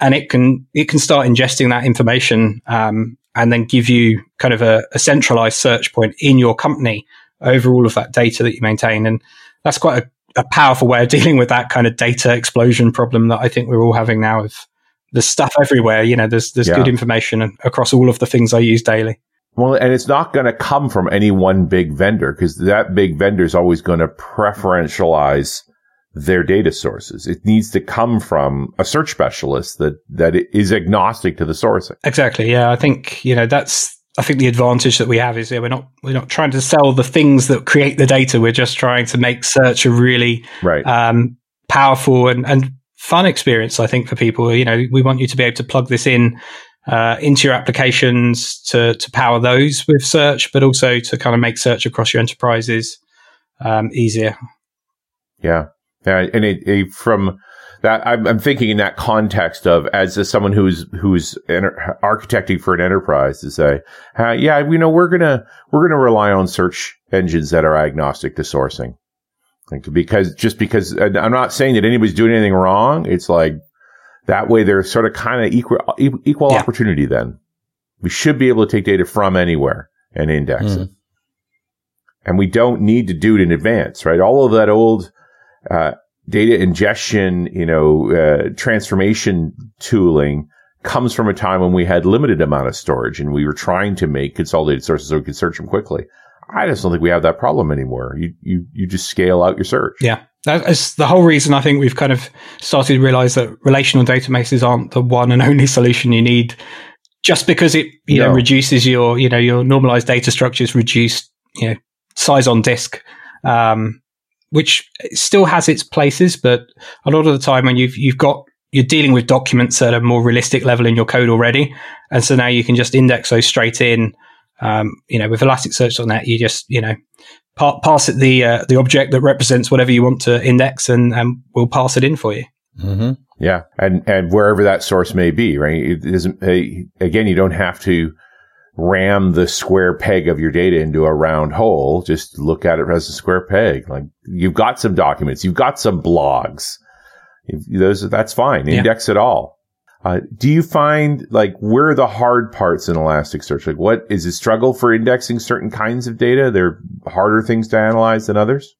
and it can it can start ingesting that information um, and then give you kind of a, a, centralized search point in your company over all of that data that you maintain, and that's quite a, a powerful way of dealing with that kind of data explosion problem that I think we're all having now. Of there's stuff everywhere, you know, there's there's yeah. good information across all of the things I use daily. Well, and it's not going to come from any one big vendor because that big vendor is always going to preferentialize their data sources. It needs to come from a search specialist that, that is agnostic to the sourcing. Exactly. Yeah. I think, you know, that's, I think the advantage that we have is yeah, we're not, we're not trying to sell the things that create the data. We're just trying to make search a really, right. um, powerful and, and fun experience, I think, for people. You know, we want you to be able to plug this in uh, into your applications to to power those with search, but also to kind of make search across your enterprises um, easier. Yeah, yeah, and it, it, from that, I'm, I'm, thinking in that context of as, someone who's who's enter- architecting for an enterprise to say, yeah, you know, we're gonna we're gonna rely on search engines that are agnostic to sourcing. Like because just because I'm not saying that anybody's doing anything wrong. It's like that way they're sort of kind of equal equal yeah. opportunity. Then we should be able to take data from anywhere and index mm. it, and we don't need to do it in advance, right? All of that old uh, data ingestion, you know, uh, transformation tooling comes from a time when we had limited amount of storage and we were trying to make consolidated sources so we could search them quickly. I just don't think we have that problem anymore. You you you just scale out your search. Yeah. That's the whole reason I think we've kind of started to realize that relational databases aren't the one and only solution you need. Just because it you no. know reduces your you know your normalized data structures, reduced you know size on disk, um, which still has its places, but a lot of the time when you've you've got you're dealing with documents at a more realistic level in your code already, and so now you can just index those straight in um, you know, with Elasticsearch on that, you just, you know, pa- pass it the uh, the object that represents whatever you want to index, and, and we'll pass it in for you. Mm-hmm. Yeah, and and wherever that source may be, right? It isn't again. You don't have to ram the square peg of your data into a round hole. Just look at it as a square peg. Like you've got some documents, you've got some blogs. Those that's fine. Index yeah. it all. Uh, do you find like where are the hard parts in Elasticsearch? Like what is a struggle for indexing certain kinds of data? They're harder things to analyze than others?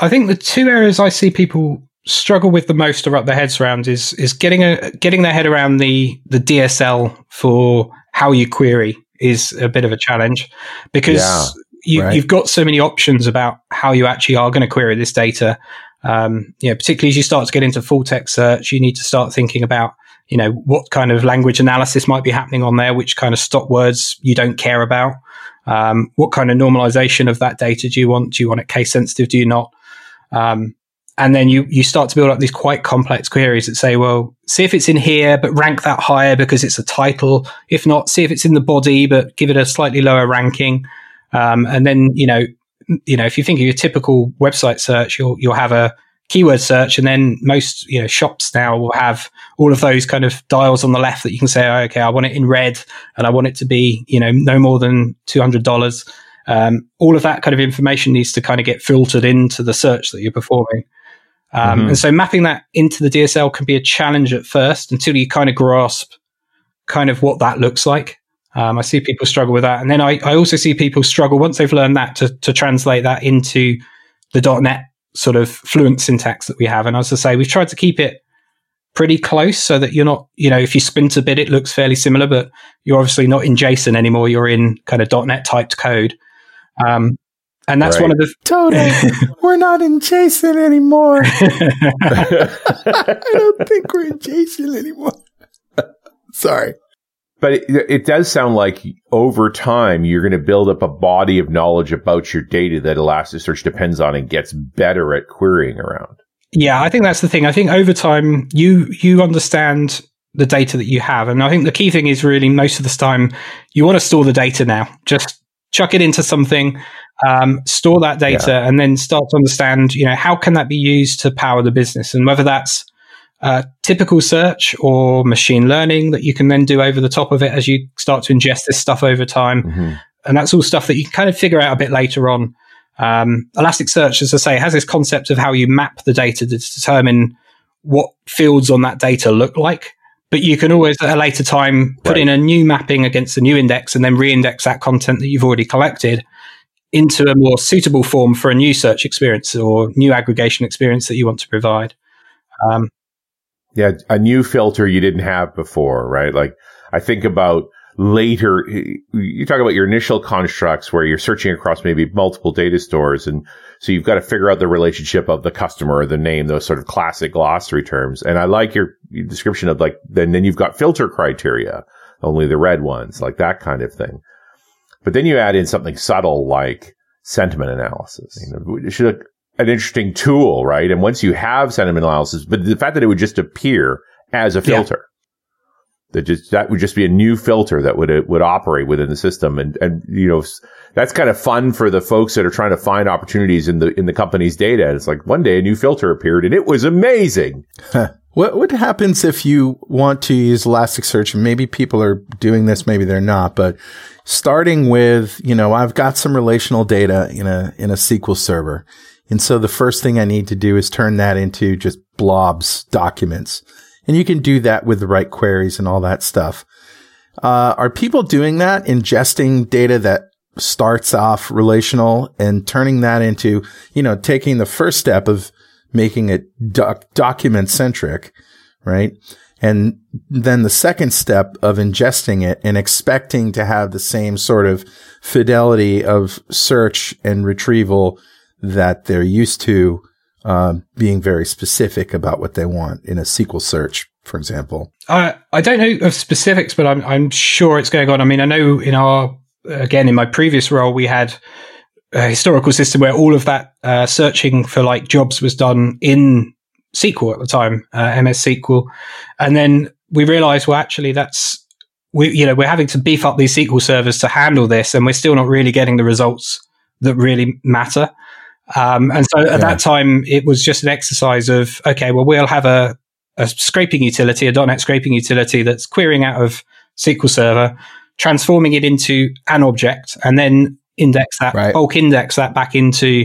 I think the two areas I see people struggle with the most to wrap their heads around is is getting a getting their head around the the DSL for how you query is a bit of a challenge because yeah, you, right. you've got so many options about how you actually are going to query this data. Um, you know, particularly as you start to get into full text search, you need to start thinking about you know, what kind of language analysis might be happening on there, which kind of stop words you don't care about. Um, what kind of normalization of that data do you want? Do you want it case sensitive? Do you not? Um, and then you you start to build up these quite complex queries that say, well, see if it's in here, but rank that higher because it's a title. If not, see if it's in the body, but give it a slightly lower ranking. Um, and then you know, you know, if you think of your typical website search, you'll you'll have a keyword search, and then most you know shops now will have all of those kind of dials on the left that you can say, oh, okay, I want it in red, and I want it to be you know no more than two hundred dollars. Um, all of that kind of information needs to kind of get filtered into the search that you're performing. Um, mm-hmm. And so mapping that into the DSL can be a challenge at first until you kind of grasp kind of what that looks like. Um, I see people struggle with that. And then I, I also see people struggle once they've learned that to, to translate that into the .NET sort of fluent syntax that we have. And as I say, we've tried to keep it pretty close so that you're not, you know, if you sprint a bit, it looks fairly similar, but you're obviously not in JSON anymore. You're in kind of .NET typed code. Um, and that's right. one of the totally. we're not in JSON anymore. I don't think we're in JSON anymore. Sorry. But it, it, does sound like over time you're going to build up a body of knowledge about your data that Elasticsearch depends on and gets better at querying around. Yeah, I think that's the thing. I think over time you you understand the data that you have, and I think the key thing is really most of the time you want to store the data now. Just chuck it into something, um, store that data, yeah. and then start to understand. You know how can that be used to power the business, and whether that's uh, typical search or machine learning that you can then do over the top of it as you start to ingest this stuff over time. Mm-hmm. And that's all stuff that you can kind of figure out a bit later on. Um, Elasticsearch, as I say, has this concept of how you map the data to determine what fields on that data look like. But you can always at a later time put right. in a new mapping against a new index and then re-index that content that you've already collected into a more suitable form for a new search experience or new aggregation experience that you want to provide. Um, yeah, a new filter you didn't have before, right? Like I think about later, you talk about your initial constructs where you're searching across maybe multiple data stores. And so you've got to figure out the relationship of the customer the name, those sort of classic glossary terms. And I like your, your description of like, then, then you've got filter criteria, only the red ones, like that kind of thing. But then you add in something subtle like sentiment analysis. You know, should an interesting tool, right? And once you have sentiment analysis, but the fact that it would just appear as a filter, yeah. that just that would just be a new filter that would uh, would operate within the system, and and you know that's kind of fun for the folks that are trying to find opportunities in the in the company's data. And it's like one day a new filter appeared, and it was amazing. What what happens if you want to use Elasticsearch? Maybe people are doing this, maybe they're not, but starting with, you know, I've got some relational data in a in a SQL server And so the first thing I need to do is turn that into just blobs documents. And you can do that with the right queries and all that stuff. Uh, are people doing that, ingesting data that starts off relational and turning that into, you know, taking the first step of making it doc- document centric, right? And then the second step of ingesting it and expecting to have the same sort of fidelity of search and retrieval that they're used to, uh, being very specific about what they want in a SQL search, for example. I I don't know of specifics, but I'm I'm sure it's going on. I mean, I know in our again in my previous role we had a historical system where all of that uh, searching for like jobs was done in SQL at the time, uh, MS SQL, and then we realized, well, actually, that's we, you know, we're having to beef up these SQL servers to handle this, and we're still not really getting the results that really matter. Um, and so at yeah. that time, it was just an exercise of, okay, well, we'll have a, a scraping utility, a .NET scraping utility that's querying out of SQL Server, transforming it into an object, and then index that, right. bulk index that back into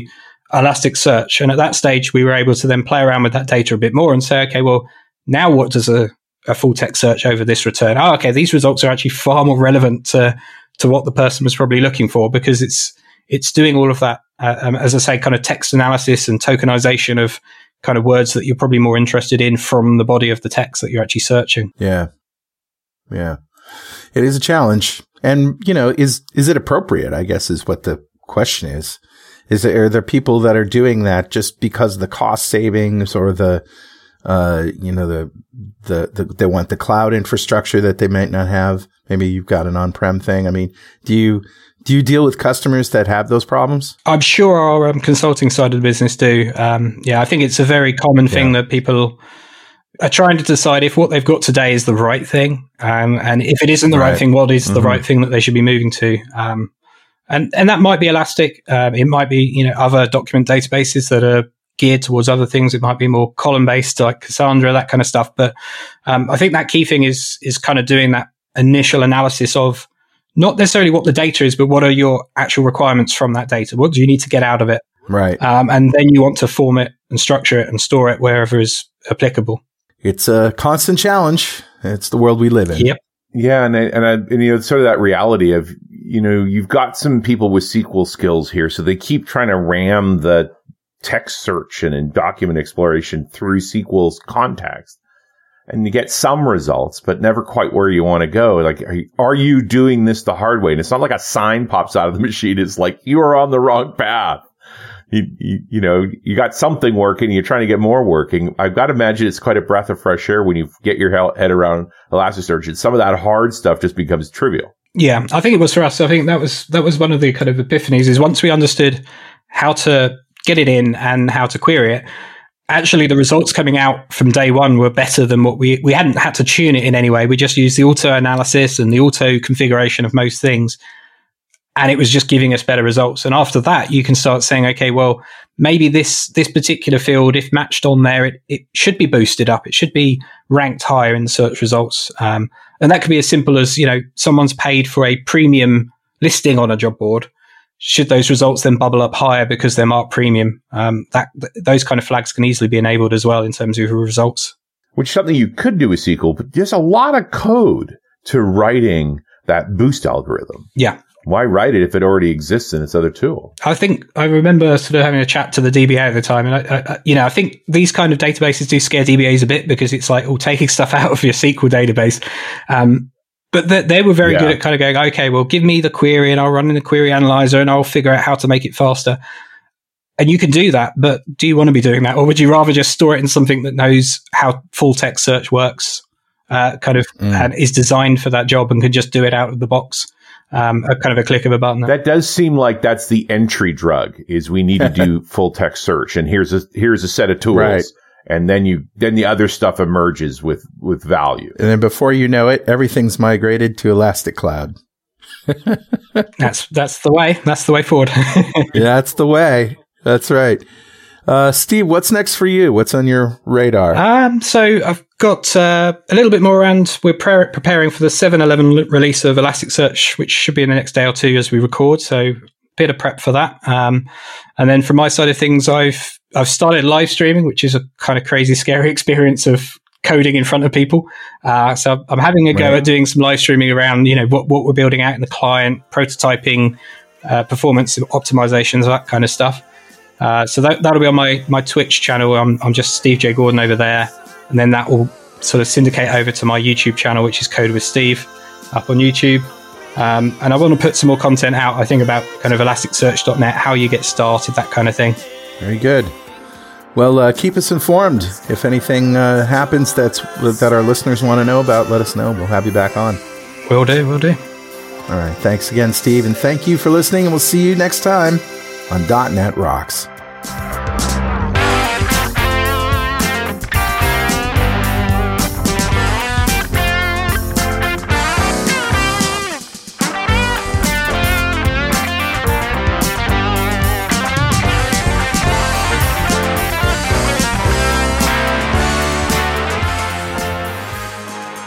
Elasticsearch. And at that stage, we were able to then play around with that data a bit more and say, okay, well, now what does a, a full text search over this return? Oh, okay, these results are actually far more relevant to, to what the person was probably looking for because it's, it's doing all of that, uh, um, as I say, kind of text analysis and tokenization of kind of words that you're probably more interested in from the body of the text that you're actually searching. Yeah. Yeah. It is a challenge. And, you know, is, is it appropriate? I guess is what the question is. Is there, are there people that are doing that just because the cost savings or the, uh, you know, the, the, the, they want the cloud infrastructure that they might not have. Maybe you've got an on-prem thing. I mean, do you, do you deal with customers that have those problems? I'm sure our um, consulting side of the business do. Um, yeah, I think it's a very common thing yeah. that people are trying to decide if what they've got today is the right thing, um, and if it isn't the right, right thing, what is mm-hmm. the right thing that they should be moving to. Um, and and that might be Elastic. Um, it might be you know other document databases that are geared towards other things. It might be more column based, like Cassandra, that kind of stuff. But um, I think that key thing is is kind of doing that initial analysis of not necessarily what the data is, but what are your actual requirements from that data? What do you need to get out of it? Right. Um, and then you want to form it and structure it and store it wherever is applicable it's a constant challenge. It's the world we live in. Yep. Yeah, and I, and, I, and you know, sort of that reality of you know, you've got some people with SQL skills here, so they keep trying to ram the text search and, and document exploration through SQL's context, and you get some results, but never quite where you want to go. Like, are you, are you doing this the hard way? And it's not like a sign pops out of the machine. It's like you are on the wrong path you, you, you, know, you got something working, you're trying to get more working. I've got to imagine it's quite a breath of fresh air when you get your head around Elasticsearch and some of that hard stuff just becomes trivial. Yeah, I think it was for us. I think that was, that was one of the kind of epiphanies is once we understood how to get it in and how to query it, actually the results coming out from day one were better than what we, we hadn't had to tune it in any way. We just used the auto analysis and the auto configuration of most things and it was just giving us better results. And after that, you can start saying, okay, well, maybe this this particular field, if matched on there, it, it should be boosted up. It should be ranked higher in the search results. Um, and that could be as simple as you know someone's paid for a premium listing on a job board. Should those results then bubble up higher because they're marked premium? Um, that th- those kind of flags can easily be enabled as well in terms of results. Which is something you could do with SQL, but there's a lot of code to writing that boost algorithm. Yeah why write it if it already exists in its other tool? I think I remember sort of having a chat to the DBA at the time, and I, I, you know, I think these kind of databases do scare DBAs a bit because it's like, oh, taking stuff out of your SQL database. Um, but they, they were very yeah. good at kind of going, okay, well, give me the query and I'll run in the query analyzer and I'll figure out how to make it faster. And you can do that, but do you want to be doing that, or would you rather just store it in something that knows how full text search works, uh, kind of, mm. and is designed for that job and can just do it out of the box? um, a kind of a click of a button. That does seem like that's the entry drug. Is we need to do full text search, and here's a here's a set of tools. Right. And then you, then the other stuff emerges with, with value. And then before you know it, everything's migrated to Elastic Cloud. that's, that's the way. That's the way forward. yeah, that's the way. That's right. Uh, Steve, what's next for you? What's on your radar? Um, so I've got uh, a little bit more around. We're pre- preparing for the 7.11 release of Elasticsearch, which should be in the next day or two as we record. So bit of prep for that. Um, and then from my side of things, I've I've started live streaming, which is a kind of crazy, scary experience of coding in front of people. Uh, so I'm having a go right. at doing some live streaming around, you know, what, what we're building out in the client, prototyping, uh, performance optimizations, that kind of stuff. Uh, so that, that'll be on my, my Twitch channel. I'm, I'm just Steve J. Gordon over there. And then that will sort of syndicate over to my YouTube channel, which is Code with Steve up on YouTube. Um, and I want to put some more content out, I think, about kind of elasticsearch.net, how you get started, that kind of thing. Very good. Well, uh, keep us informed. If anything uh, happens that's that our listeners want to know about, let us know. We'll have you back on. Will do. Will do. All right. Thanks again, Steve, and thank you for listening. And we'll see you next time on .NET Rocks.